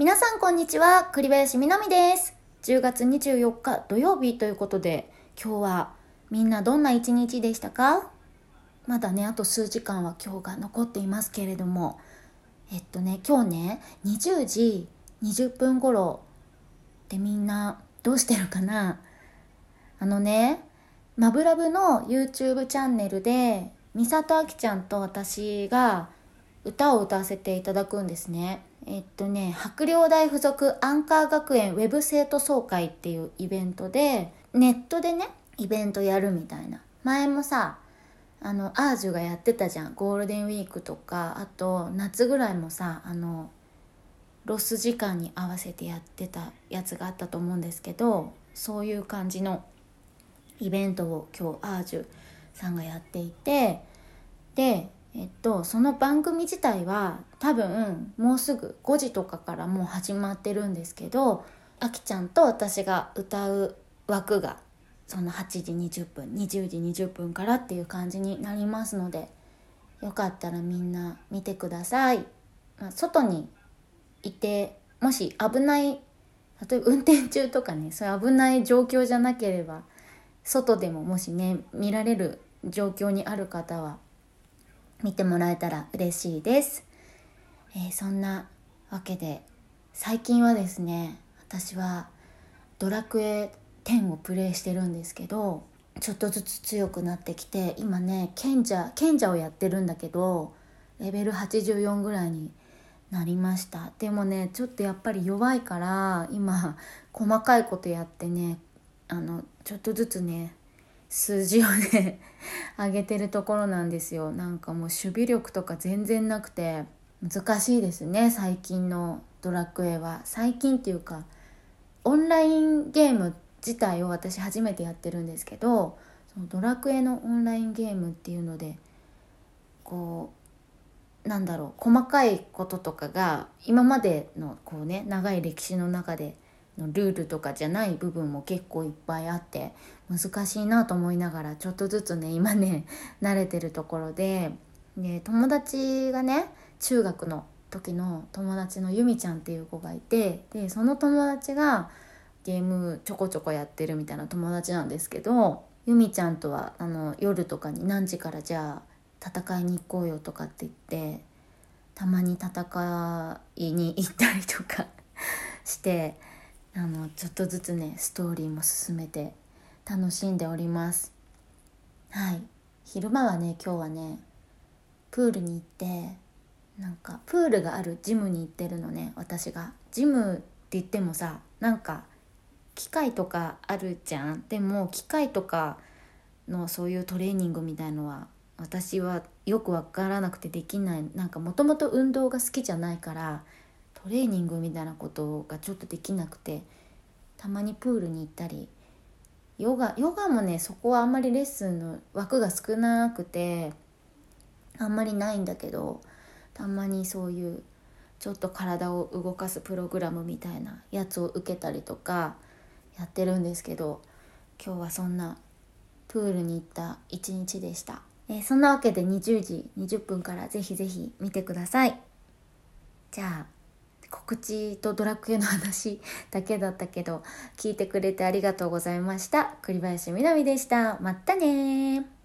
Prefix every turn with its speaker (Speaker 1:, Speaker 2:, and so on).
Speaker 1: 皆さんこんにちは、栗林みなみです。10月24日土曜日ということで、今日はみんなどんな一日でしたか？まだね、あと数時間は今日が残っていますけれども、えっとね、今日ね、20時20分頃でみんなどうしてるかな？あのね、マブラブの YouTube チャンネルで、美里あきちゃんと私が歌を歌わせていただくんですね。えっとね、白陵大附属アンカー学園ウェブ生徒総会っていうイベントで、ネットでね、イベントやるみたいな。前もさ、あの、アージュがやってたじゃん。ゴールデンウィークとか、あと、夏ぐらいもさ、あの、ロス時間に合わせてやってたやつがあったと思うんですけど、そういう感じのイベントを今日アージュさんがやっていて、で、えっと、その番組自体は多分もうすぐ5時とかからもう始まってるんですけどあきちゃんと私が歌う枠がその8時20分20時20分からっていう感じになりますのでよかったらみんな見てください、まあ、外にいてもし危ない例えば運転中とかねそういう危ない状況じゃなければ外でももしね見られる状況にある方は見てもらえたら嬉しいです、えー、そんなわけで最近はですね私はドラクエ10をプレイしてるんですけどちょっとずつ強くなってきて今ね賢者賢者をやってるんだけどレベル84ぐらいになりました。でもねちょっとやっぱり弱いから今細かいことやってねあのちょっとずつね数字をね上げてるところなんですよ。なんかもう守備力とか全然なくて難しいですね最近のドラクエは。最近っていうかオンラインゲーム自体を私初めてやってるんですけどそのドラクエのオンラインゲームっていうのでこうなんだろう細かいこととかが今までのこうね長い歴史の中でルールとかじゃない部分も結構いっぱいあって難しいなと思いながらちょっとずつね今ね 慣れてるところでで友達がね中学の時の友達のゆみちゃんっていう子がいてでその友達がゲームちょこちょこやってるみたいな友達なんですけどゆみちゃんとはあの夜とかに何時からじゃあ戦いに行こうよとかって言ってたまに戦いに行ったりとか してあのちょっとずつねストーリーも進めて楽しんでおります。はい。昼間はね今日はねプールに行ってなんかプールがあるジムに行ってるのね私が。ジムって言ってもさなんか機械とかあるじゃん。でも機械とかのそういうトレーニングみたいのは私はよく分からなくてできない。なんかもともと運動が好きじゃないからトレーニングみたいなことがちょっとできなくてたまにプールに行ったりヨガヨガもねそこはあんまりレッスンの枠が少なくてあんまりないんだけどたまにそういうちょっと体を動かすプログラムみたいなやつを受けたりとかやってるんですけど今日はそんなプールに行った一日でした、え、そんなわけで20時20分からぜひぜひ見てください。じゃあ。告知とドラクエの話だけだったけど聞いてくれてありがとうございました。栗林みなみでした。またね